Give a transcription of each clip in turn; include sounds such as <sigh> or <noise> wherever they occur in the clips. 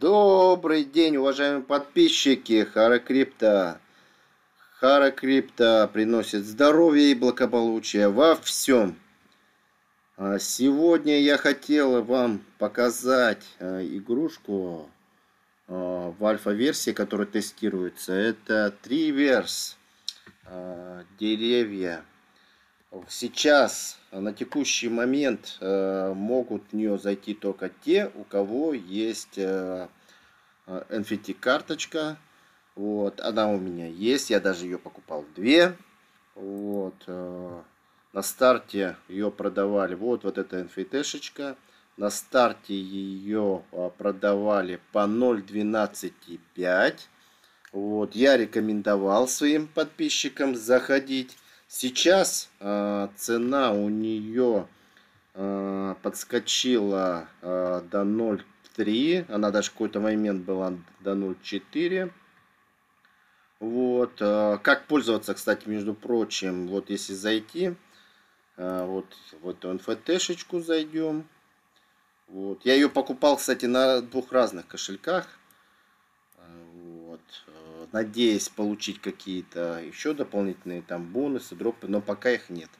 Добрый день, уважаемые подписчики Хара Крипто. Хара Крипто приносит здоровье и благополучие во всем. А сегодня я хотел вам показать а, игрушку а, в альфа-версии, которая тестируется. Это Триверс деревья. Сейчас, на текущий момент, могут в нее зайти только те, у кого есть NFT карточка вот, она у меня есть, я даже ее покупал две. Вот, э, на старте ее продавали, вот, вот эта NFT-шечка. На старте ее э, продавали по 0.12,5. Вот, я рекомендовал своим подписчикам заходить. Сейчас э, цена у нее э, подскочила э, до 0.3. Она даже какой-то момент была до 0.4. Вот. Э, как пользоваться, кстати, между прочим, вот если зайти, э, вот в эту NFT-шечку зайдем. Вот. Я ее покупал, кстати, на двух разных кошельках. Э, вот. Надеясь получить какие-то еще дополнительные там бонусы, дропы, но пока их нет.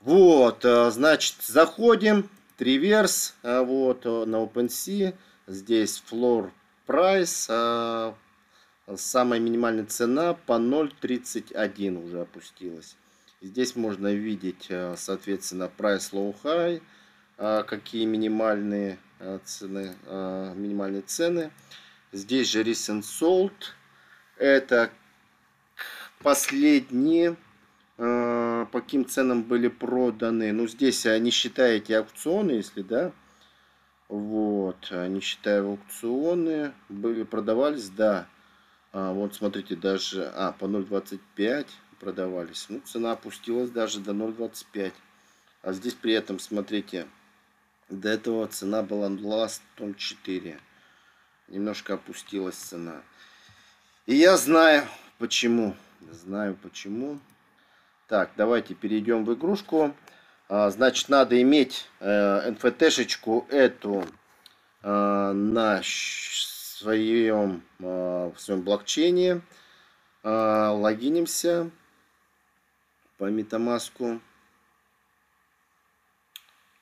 Вот, значит, заходим, Триверс, вот, на OpenSea, здесь Floor Price, Самая минимальная цена по 0.31 уже опустилась. Здесь можно видеть, э, соответственно, price low high, э, какие минимальные э, цены, минимальные цены. Здесь же recent sold. Это последние, по каким ценам были проданы. Ну, здесь не считаете аукционы, если, да, вот, не считая аукционы, были, продавались, да, а, вот смотрите, даже а, по 0.25 продавались. Ну, цена опустилась даже до 0.25. А здесь при этом, смотрите, до этого цена была 4. Немножко опустилась цена. И я знаю почему. Знаю почему. Так, давайте перейдем в игрушку. А, значит, надо иметь э, NFT-шечку эту э, на своем, а, в своем блокчейне, а, логинимся по MetaMask.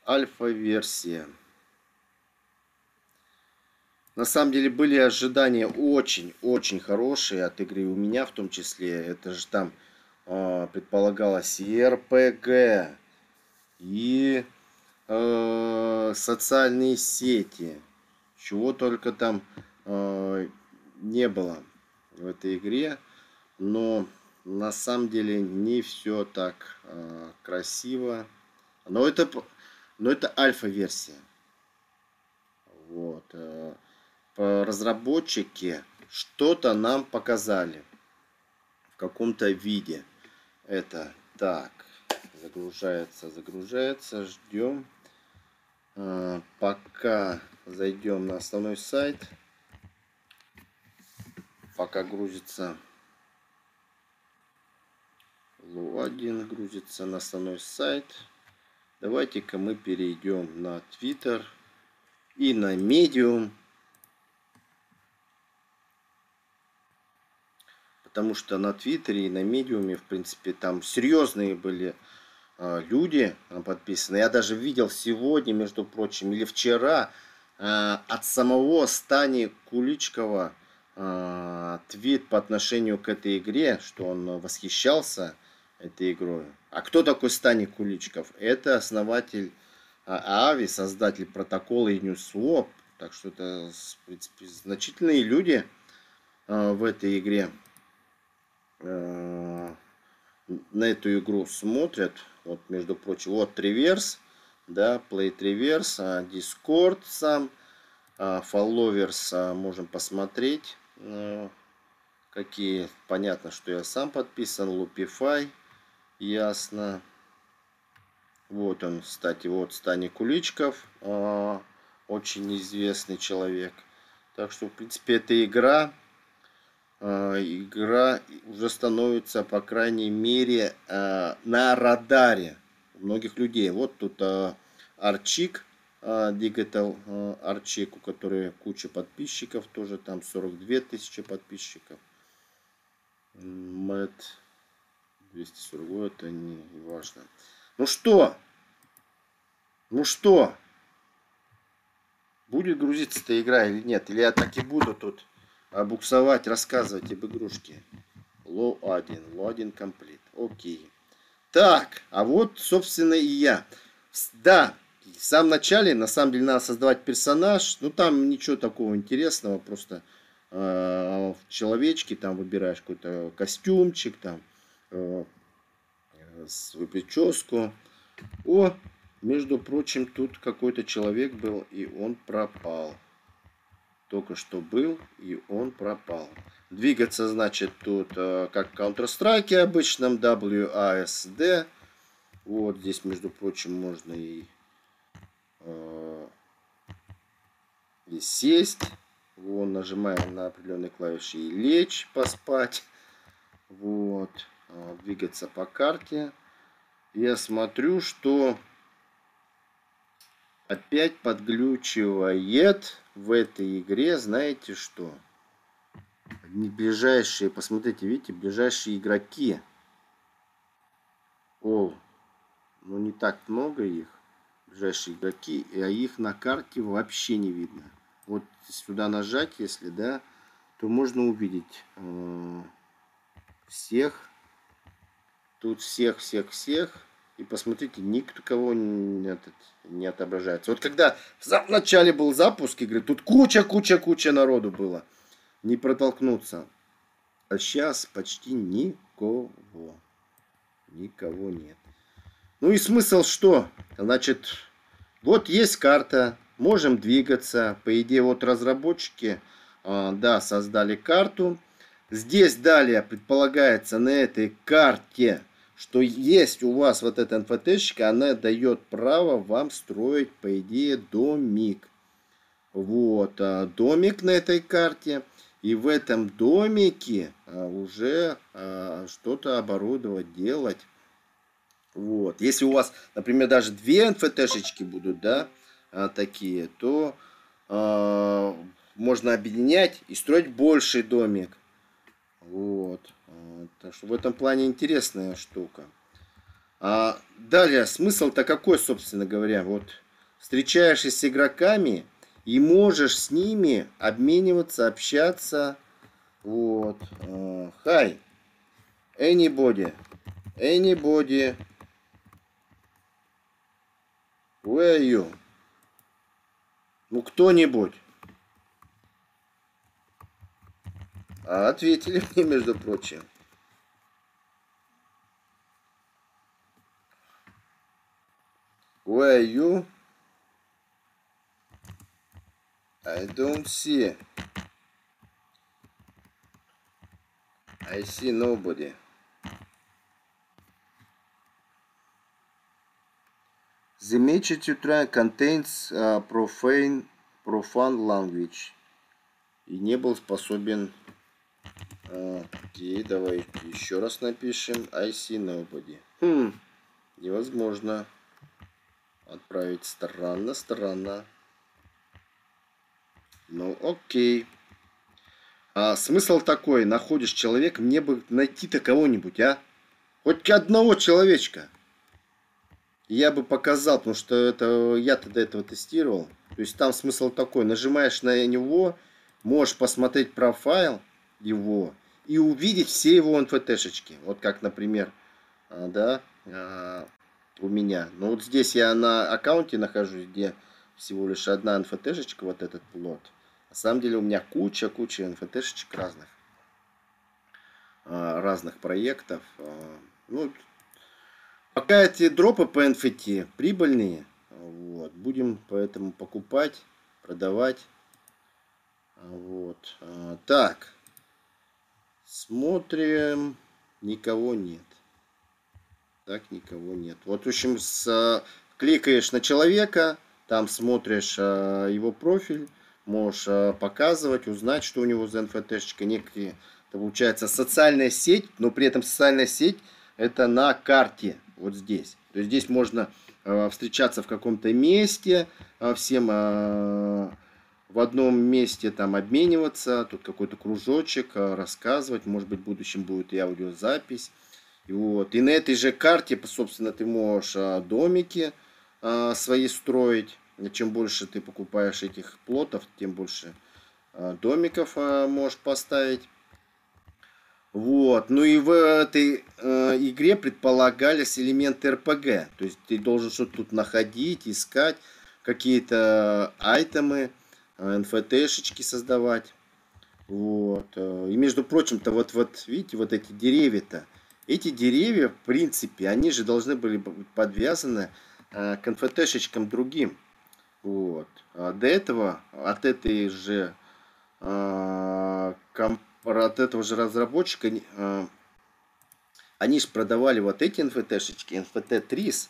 Альфа-версия. На самом деле были ожидания очень-очень хорошие от игры. У меня в том числе. Это же там э, предполагалось и РПГ, и э, социальные сети. Чего только там Э, не было в этой игре, но на самом деле не все так э, красиво. Но это, но это альфа-версия. Вот. Э, разработчики что-то нам показали в каком-то виде. Это так. Загружается, загружается. Ждем. Э, пока зайдем на основной сайт пока грузится логин грузится на основной сайт давайте-ка мы перейдем на Twitter и на Medium потому что на Твиттере и на Медиуме, в принципе, там серьезные были э, люди подписаны. Я даже видел сегодня, между прочим, или вчера э, от самого Стани Куличкова твит по отношению к этой игре, что он восхищался этой игрой. А кто такой Стани Куличков? Это основатель а, Ави, создатель протокола и Newswap. Так что это, в принципе, значительные люди в этой игре э, на эту игру смотрят. Вот, между прочим, вот Триверс, да, Play Триверс, Discord сам, Followers можем посмотреть. Ну, какие, понятно, что я сам подписан, Lupify, ясно. Вот он, кстати, вот Стани Куличков, а, очень известный человек. Так что, в принципе, эта игра, а, игра уже становится, по крайней мере, а, на радаре многих людей. Вот тут Арчик Digital Archeck, у которой куча подписчиков, тоже там 42 тысячи подписчиков. Мэтт 240, это не важно. Ну что? Ну что? Будет грузиться-то игра или нет? Или я так и буду тут буксовать, рассказывать об игрушке? Ло 1, ло 1 комплит. Окей. Так, а вот, собственно, и я. Да, в самом начале, на самом деле, надо создавать персонаж. Ну, там ничего такого интересного, просто э, в человечке там выбираешь какой-то костюмчик, там, э, свою прическу. О, между прочим, тут какой-то человек был, и он пропал. Только что был, и он пропал. Двигаться, значит, тут э, как Counter-Strike обычном, WASD. Вот здесь, между прочим, можно и, э, и сесть. Вот, нажимаем на определенные клавиши и лечь, поспать. Вот, э, двигаться по карте. Я смотрю, что опять подглючивает в этой игре, знаете что? Не ближайшие, посмотрите, видите, ближайшие игроки. О, ну не так много их, ближайшие игроки, а их на карте вообще не видно. Вот сюда нажать, если, да, то можно увидеть э, всех. Тут всех, всех, всех. И посмотрите, никого не, этот, не отображается. Вот когда в начале был запуск игры, тут куча, куча, куча народу было. Не протолкнуться. А сейчас почти никого. Никого нет. Ну и смысл что? Значит, вот есть карта, можем двигаться. По идее, вот разработчики, э, да, создали карту. Здесь далее предполагается на этой карте что есть у вас вот эта НФТшка, она дает право вам строить, по идее, домик. Вот, а домик на этой карте. И в этом домике а, уже а, что-то оборудовать, делать. Вот. Если у вас, например, даже две НФТшечки будут, да, такие, то можно объединять и строить больший домик. Вот. Так что в этом плане интересная штука. А далее, смысл-то какой, собственно говоря? Вот встречаешься с игроками и можешь с ними обмениваться, общаться. Вот. Хай. Anybody. Anybody. Where are you? Ну, кто-нибудь. А ответили мне, между прочим. Where are you? I don't see. I see nobody. The message you try contains uh, profane, profane language. И не был способен Окей, давай еще раз напишем. I see nobody. Хм, невозможно отправить. Странно, странно. Ну, окей. А смысл такой, находишь человека, мне бы найти-то кого-нибудь, а? Хоть одного человечка. Я бы показал, потому что это я-то до этого тестировал. То есть там смысл такой, нажимаешь на него, можешь посмотреть профайл, его и увидеть все его НФТшечки. Вот как, например, а, да, а, у меня. Но вот здесь я на аккаунте нахожусь, где всего лишь одна НФТшечка, вот этот плод. На самом деле у меня куча-куча НФТшечек разных. А, разных проектов. Ну, пока эти дропы по NFT прибыльные, вот, будем поэтому покупать, продавать. Вот. Так. Смотрим. Никого нет. Так, никого нет. Вот, в общем, с, кликаешь на человека, там смотришь э, его профиль, можешь э, показывать, узнать, что у него за NFT-шечка. Некие, это получается социальная сеть, но при этом социальная сеть это на карте, вот здесь. То есть здесь можно э, встречаться в каком-то месте, э, всем э, в одном месте там обмениваться, тут какой-то кружочек, рассказывать, может быть в будущем будет и аудиозапись. И, вот. и на этой же карте, собственно, ты можешь домики свои строить. Чем больше ты покупаешь этих плотов, тем больше домиков можешь поставить. Вот. Ну и в этой э, игре предполагались элементы РПГ. То есть ты должен что-то тут находить, искать, какие-то айтемы, э, НФТшечки создавать. Вот. Э, и между прочим-то, вот, вот видите, вот эти деревья-то, эти деревья, в принципе, они же должны были быть подвязаны э, к НФТшечкам другим. Вот. А до этого от этой же э, от этого же разработчика, э, они же продавали вот эти NFT TRIS,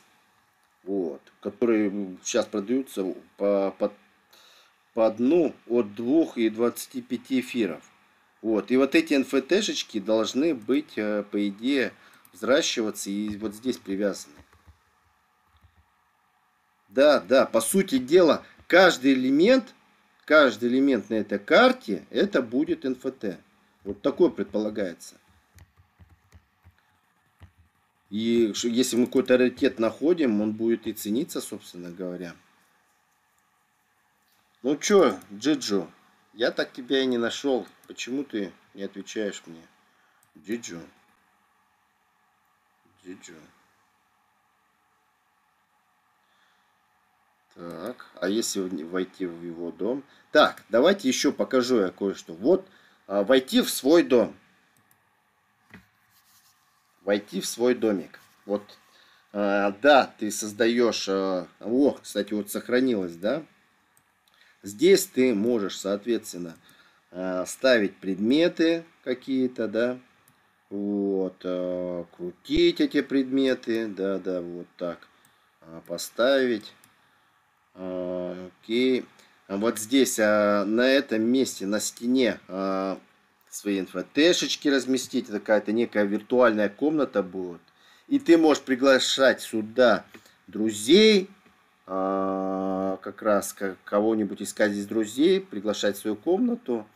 вот, которые сейчас продаются по, по, по одну от 2 и 25 эфиров. Вот, и вот эти NFT-шечки должны быть, э, по идее, взращиваться и вот здесь привязаны. Да, да, по сути дела, каждый элемент, каждый элемент на этой карте, это будет NFT. Вот такое предполагается. И если мы какой-то раритет находим, он будет и цениться, собственно говоря. Ну чё, Джиджу, я так тебя и не нашел. Почему ты не отвечаешь мне? Джиджу. Джиджу. Так, а если войти в его дом? Так, давайте еще покажу я кое-что. Вот а, войти в свой дом. Войти в свой домик. Вот, а, да, ты создаешь... А, о, кстати, вот сохранилось, да? Здесь ты можешь, соответственно, ставить предметы какие-то, да? Вот, крутить эти предметы, да, да, вот так. Поставить. Окей вот здесь, а, на этом месте, на стене а, свои инфотешечки разместить. Это какая-то некая виртуальная комната будет. И ты можешь приглашать сюда друзей, а, как раз кого-нибудь искать здесь друзей, приглашать в свою комнату,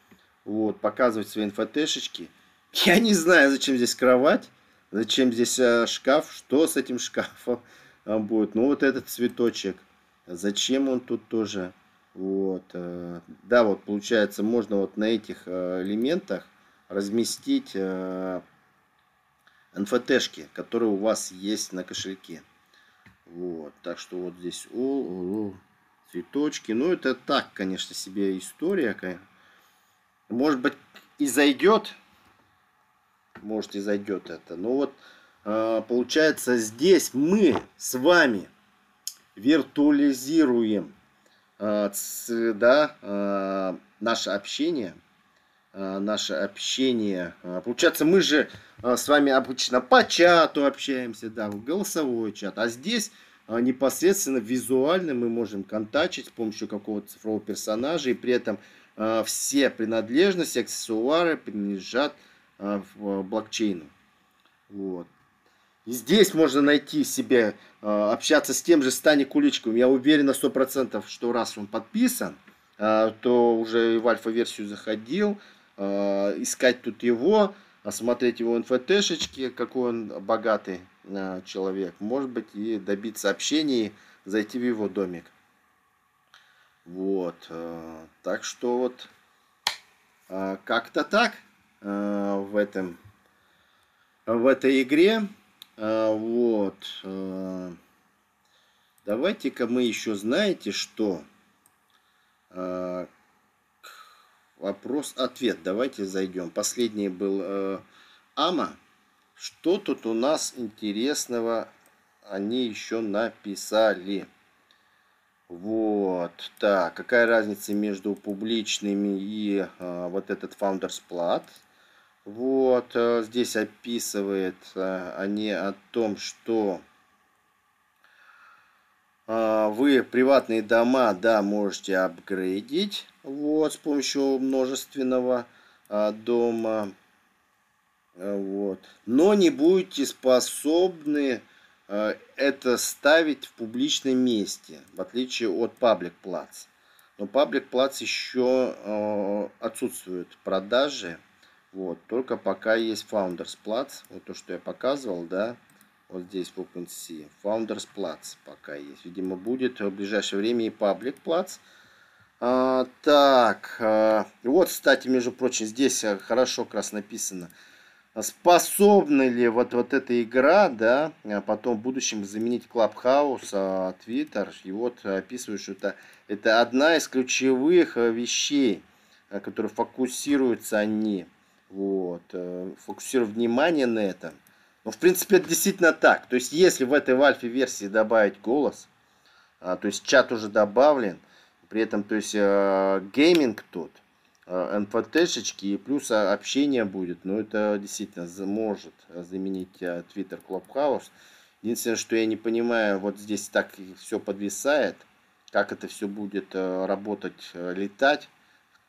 вот, показывать свои инфотешечки. <laughs> Я не знаю, зачем здесь кровать, зачем здесь шкаф, что с этим шкафом будет. Ну, вот этот цветочек, зачем он тут тоже? Вот. Э, да, вот получается, можно вот на этих э, элементах разместить э, которые у вас есть на кошельке. Вот. Так что вот здесь о, о, цветочки. Ну, это так, конечно, себе история. Может быть, и зайдет. Может, и зайдет это. Но вот получается, здесь мы с вами виртуализируем Э, да, э, наше общение, наше общение. Получается, мы же с вами обычно по чату общаемся, да, в голосовой чат, а здесь непосредственно визуально мы можем контачить с помощью какого-то цифрового персонажа, и при этом все принадлежности, аксессуары принадлежат блокчейну. Вот. И здесь можно найти себе, э, общаться с тем же Стани Куличковым. Я уверен на 100%, что раз он подписан, э, то уже в альфа-версию заходил, э, искать тут его, осмотреть его НФТшечки, какой он богатый человек. Может быть и добиться общения, зайти в его домик. Вот. Так что вот как-то так в этом в этой игре. Вот. Давайте-ка мы еще знаете что? Вопрос-ответ. Давайте зайдем. Последний был э, Ама. Что тут у нас интересного они еще написали? Вот. Так, какая разница между публичными и э, вот этот Founders Plat? Вот э, здесь описывает э, они о том, что вы приватные дома, да, можете апгрейдить вот, с помощью множественного дома. Вот. Но не будете способны э, это ставить в публичном месте, в отличие от Public Platz. Но Public Platz еще э, отсутствует в продаже. Вот, только пока есть Founders Platz, вот то, что я показывал, да, вот здесь в OpenSea. Founders Platz пока есть. Видимо, будет в ближайшее время и Public Platz. А, так, а, вот, кстати, между прочим, здесь э, хорошо как раз написано. Способна ли вот, вот эта игра, да, а потом в будущем заменить Clubhouse, а, Twitter, и вот описывают, что это, это одна из ключевых э, вещей, э, которые фокусируются они, вот, фокусируют внимание на этом. Ну, в принципе, это действительно так. То есть, если в этой альфе версии добавить голос, а, то есть чат уже добавлен, при этом, то есть, э, гейминг тут, э, НФТшечки и плюс общение будет, ну, это действительно может заменить э, Twitter Clubhouse. Единственное, что я не понимаю, вот здесь так все подвисает, как это все будет работать, летать,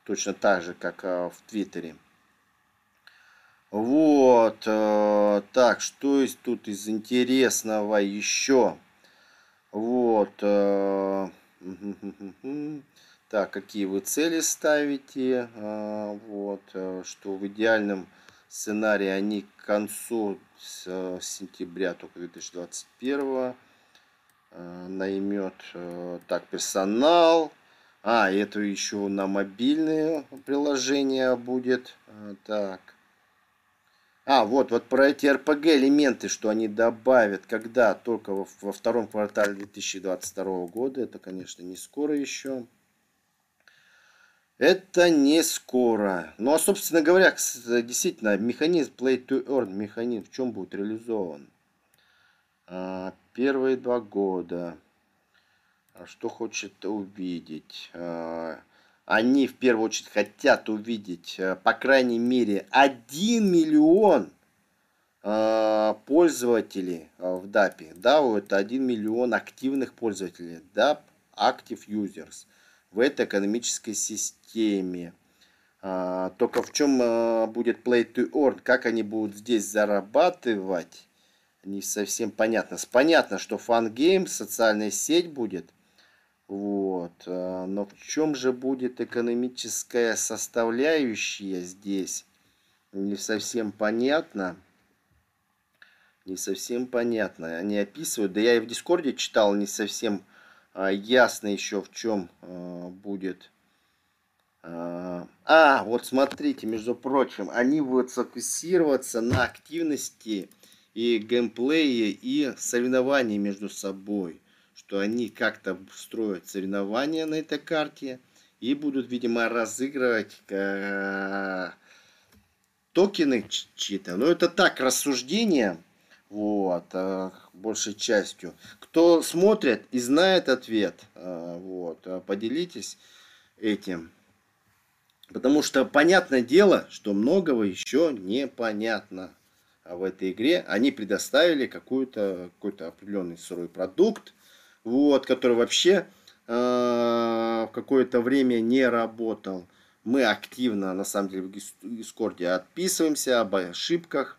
точно так же, как в Твиттере. Вот. Э, так, что есть тут из интересного еще? Вот. Э, <laughs> так, какие вы цели ставите? Э, вот. Что в идеальном сценарии они к концу сентября только 2021 наймет так персонал. А, это еще на мобильные приложения будет. Так. А, вот, вот про эти RPG элементы, что они добавят, когда только во, во втором квартале 2022 года, это, конечно, не скоро еще. Это не скоро. Ну, а, собственно говоря, действительно, механизм Play to Earn, механизм в чем будет реализован? А, первые два года. А что хочет увидеть? А, они в первую очередь хотят увидеть, э, по крайней мере, 1 миллион э, пользователей э, в DAP. Да, это 1 миллион активных пользователей. DAP Active Users в этой экономической системе. Только в чем будет Play to Earn, как они будут здесь зарабатывать, не совсем понятно. Понятно, что Game, социальная сеть будет – вот. Э, но в чем же будет экономическая составляющая здесь? Не совсем понятно. Не совсем понятно. Они описывают. Да я и в Дискорде читал, не совсем а, ясно еще в чем а, будет. А, а, вот смотрите, между прочим, они будут сфокусироваться на активности и геймплее и соревновании между собой что они как-то строят соревнования на этой карте и будут, видимо, разыгрывать э, токены чьи-то. Но это так, рассуждение, вот, э, большей частью. Кто смотрит и знает ответ, э, вот, поделитесь этим. Потому что понятное дело, что многого еще непонятно в этой игре. Они предоставили какой-то какой определенный сырой продукт, вот, который вообще э, какое-то время не работал. Мы активно, на самом деле, в Дискорде отписываемся об ошибках.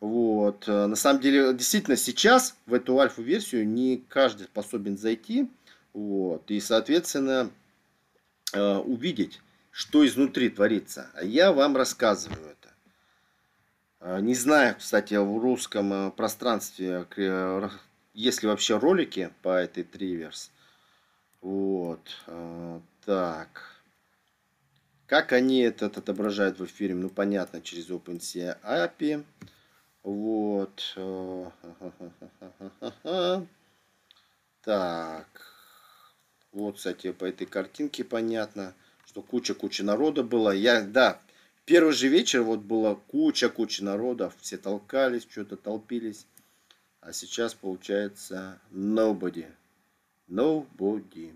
Вот. На самом деле, действительно, сейчас в эту альфа-версию не каждый способен зайти. Вот. И, соответственно, э, увидеть, что изнутри творится. А я вам рассказываю это. Э, не знаю, кстати, в русском э, пространстве есть ли вообще ролики по этой Триверс. Вот. А, так. Как они этот отображают в эфире? Ну, понятно, через OpenSea API. Вот. <laughs> Так. Вот, кстати, по этой картинке понятно, что куча-куча народа было. Я, да, первый же вечер вот было куча-куча народов. Все толкались, что-то толпились. А сейчас получается nobody. Nobody.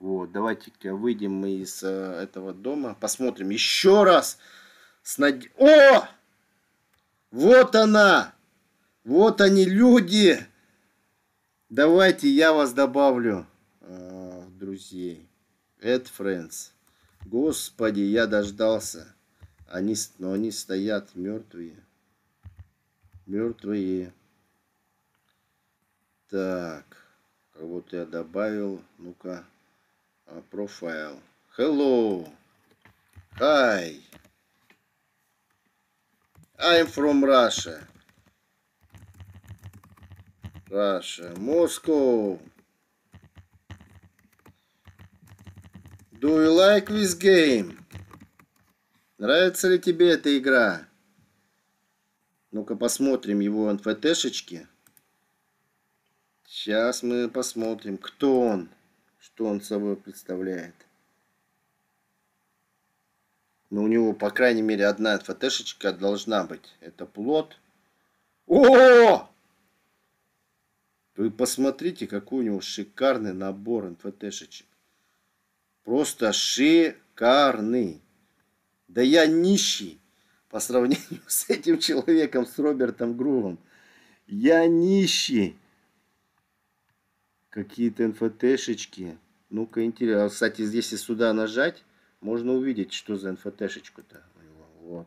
Вот, давайте-ка выйдем мы из э, этого дома. Посмотрим еще раз. С над... О! Вот она! Вот они, люди! Давайте я вас добавлю, э, друзей. Add friends. Господи, я дождался. Они, но они стоят мертвые. Мертвые. Так, кого-то я добавил. Ну-ка, профайл. Hello. Hi. I'm from Russia. Russia. Moscow. Do you like this game? Нравится ли тебе эта игра? Ну-ка посмотрим его НФТшечки. Сейчас мы посмотрим, кто он, что он собой представляет. Но ну, у него, по крайней мере, одна НФТшечка должна быть. Это плод. О! Вы посмотрите, какой у него шикарный набор НФТшечек. Просто шикарный. Да я нищий по сравнению <laughs> с этим человеком, с Робертом Грувом. Я нищий. Какие-то НФТшечки. Ну-ка, интересно. Кстати, здесь и сюда нажать, можно увидеть, что за НФТшечку-то у него. Вот.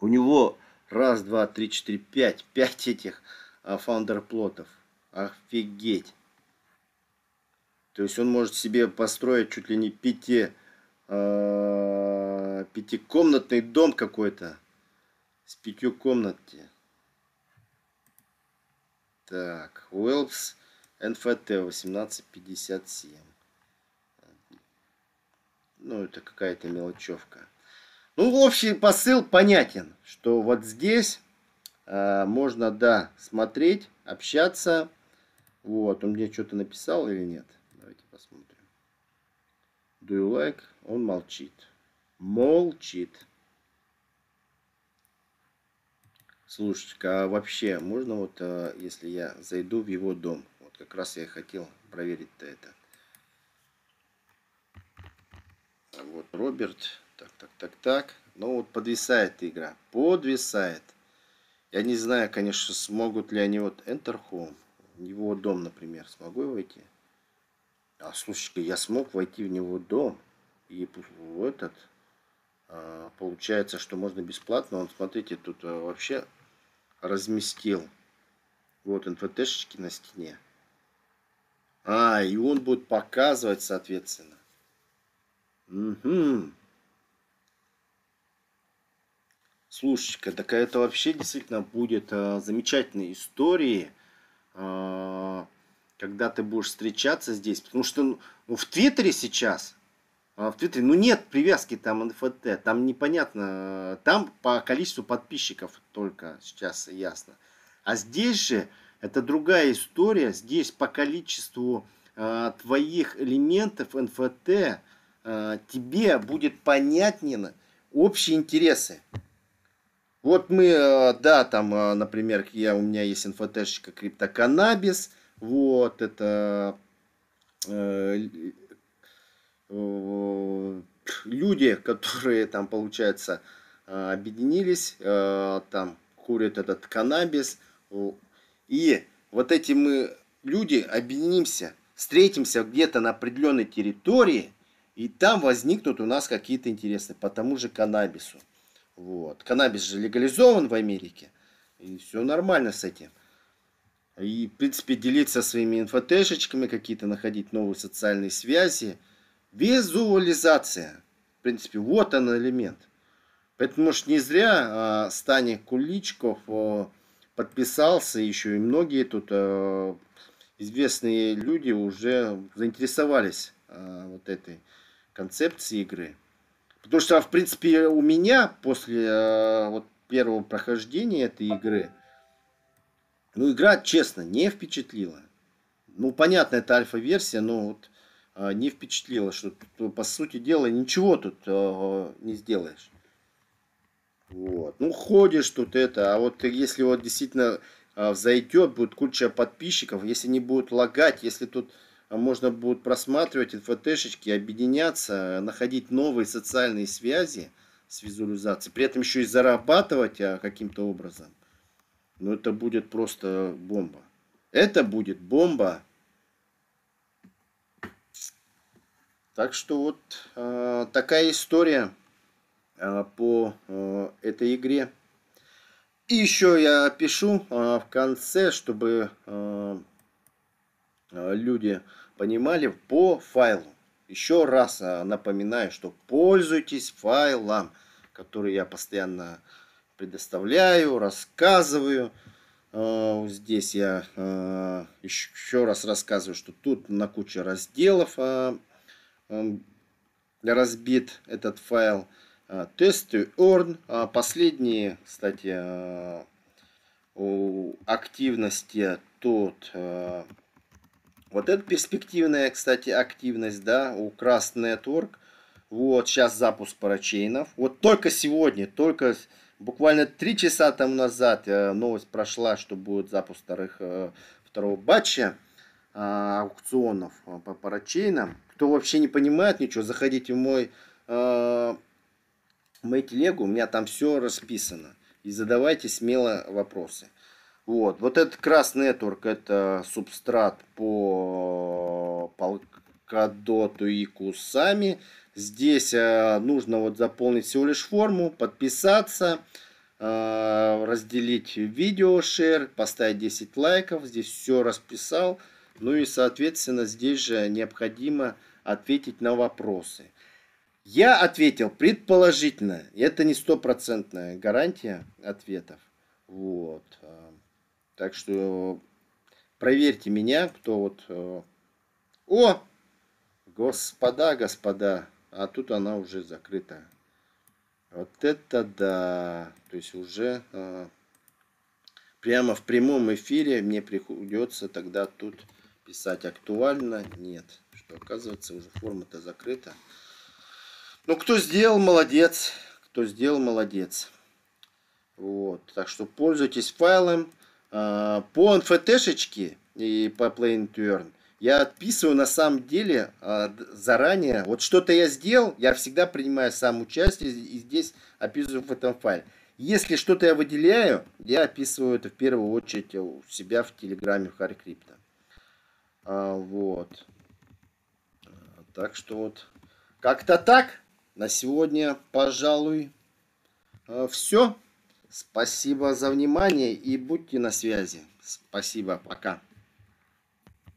У него раз, два, три, четыре, пять. Пять этих а. Офигеть. То есть он может себе построить чуть ли не пяти, э, пятикомнатный дом какой-то. С пятью комнатами. Так, Уэлпс НФТ 1857. Ну, это какая-то мелочевка. Ну, общий посыл понятен, что вот здесь э, можно, да, смотреть, общаться. Вот, он мне что-то написал или нет? Давайте посмотрим. Do you like? Он молчит. Молчит. Слушайте, а вообще можно вот, э, если я зайду в его дом, вот как раз я хотел проверить-то это. Вот Роберт. Так, так, так, так. Ну вот подвисает игра. Подвисает. Я не знаю, конечно, смогут ли они вот Enter Home. Его дом, например. Смогу я войти? А слушайте, я смог войти в него дом. И в этот... А, получается, что можно бесплатно. Он, смотрите, тут а, вообще разместил. Вот НФТшечки на стене. А, и он будет показывать, соответственно. Угу. Слушай-ка, так это вообще действительно будет а, замечательной историей, а, когда ты будешь встречаться здесь. Потому что ну, в Твиттере сейчас, а, в Твиттере, ну нет привязки там НФТ, там непонятно, там по количеству подписчиков только сейчас ясно. А здесь же это другая история, здесь по количеству а, твоих элементов НФТ а, тебе будет понятнее общие интересы. Вот мы, э, да, там, э, например, я, у меня есть инфотешечка криптоканнабис, вот, это э, э, люди, которые там, получается, э, объединились, э, там, курят этот каннабис, и вот эти мы люди объединимся, встретимся где-то на определенной территории, и там возникнут у нас какие-то интересы по тому же каннабису. Вот. Каннабис же легализован в Америке. И все нормально с этим. И, в принципе, делиться своими инфотешечками, какие-то находить новые социальные связи. Визуализация. В принципе, вот он элемент. Поэтому, может, не зря а, Стани Куличков а, подписался еще, и многие тут а, известные люди уже заинтересовались а, вот этой концепцией игры. Потому что, в принципе, у меня после э, вот первого прохождения этой игры, ну, игра, честно, не впечатлила. Ну, понятно, это альфа-версия, но вот э, не впечатлила, что по сути дела, ничего тут э, не сделаешь. Вот. Ну, ходишь тут это, а вот если вот действительно э, взойдет, будет куча подписчиков, если не будут лагать, если тут а можно будет просматривать инфотешечки, объединяться, находить новые социальные связи с визуализацией, при этом еще и зарабатывать а, каким-то образом. Ну, это будет просто бомба. Это будет бомба. Так что вот э, такая история по э, этой игре. И еще я пишу а, в конце, чтобы люди понимали по файлу. Еще раз напоминаю, что пользуйтесь файлом, который я постоянно предоставляю, рассказываю. Здесь я еще раз рассказываю, что тут на куче разделов разбит этот файл. Тесты earn. Последние, кстати, активности тут вот это перспективная, кстати, активность, да, у Crust Network. Вот, сейчас запуск парачейнов. Вот только сегодня, только буквально три часа там назад э, новость прошла, что будет запуск вторых, э, второго батча э, аукционов по парачейнам. Кто вообще не понимает ничего, заходите в мой, в мой телегу, у меня там все расписано. И задавайте смело вопросы. Вот, вот этот красный Network это субстрат по Polkadot и Кусами. Здесь э, нужно вот заполнить всего лишь форму, подписаться, э, разделить видео, шер, поставить 10 лайков. Здесь все расписал. Ну и, соответственно, здесь же необходимо ответить на вопросы. Я ответил предположительно. Это не стопроцентная гарантия ответов. Вот. Так что проверьте меня, кто вот... Э, о! Господа, господа. А тут она уже закрыта. Вот это да. То есть уже э, прямо в прямом эфире мне приходится тогда тут писать актуально. Нет. Что оказывается уже форма-то закрыта. Ну, кто сделал, молодец. Кто сделал, молодец. Вот. Так что пользуйтесь файлом. А, по nft и по Play to Earn я отписываю на самом деле а, заранее. Вот что-то я сделал, я всегда принимаю сам участие и здесь описываю в этом файле. Если что-то я выделяю, я описываю это в первую очередь у себя в Телеграме в Харри Крипто. А, вот. Так что вот. Как-то так. На сегодня, пожалуй, все. Спасибо за внимание и будьте на связи. Спасибо, пока.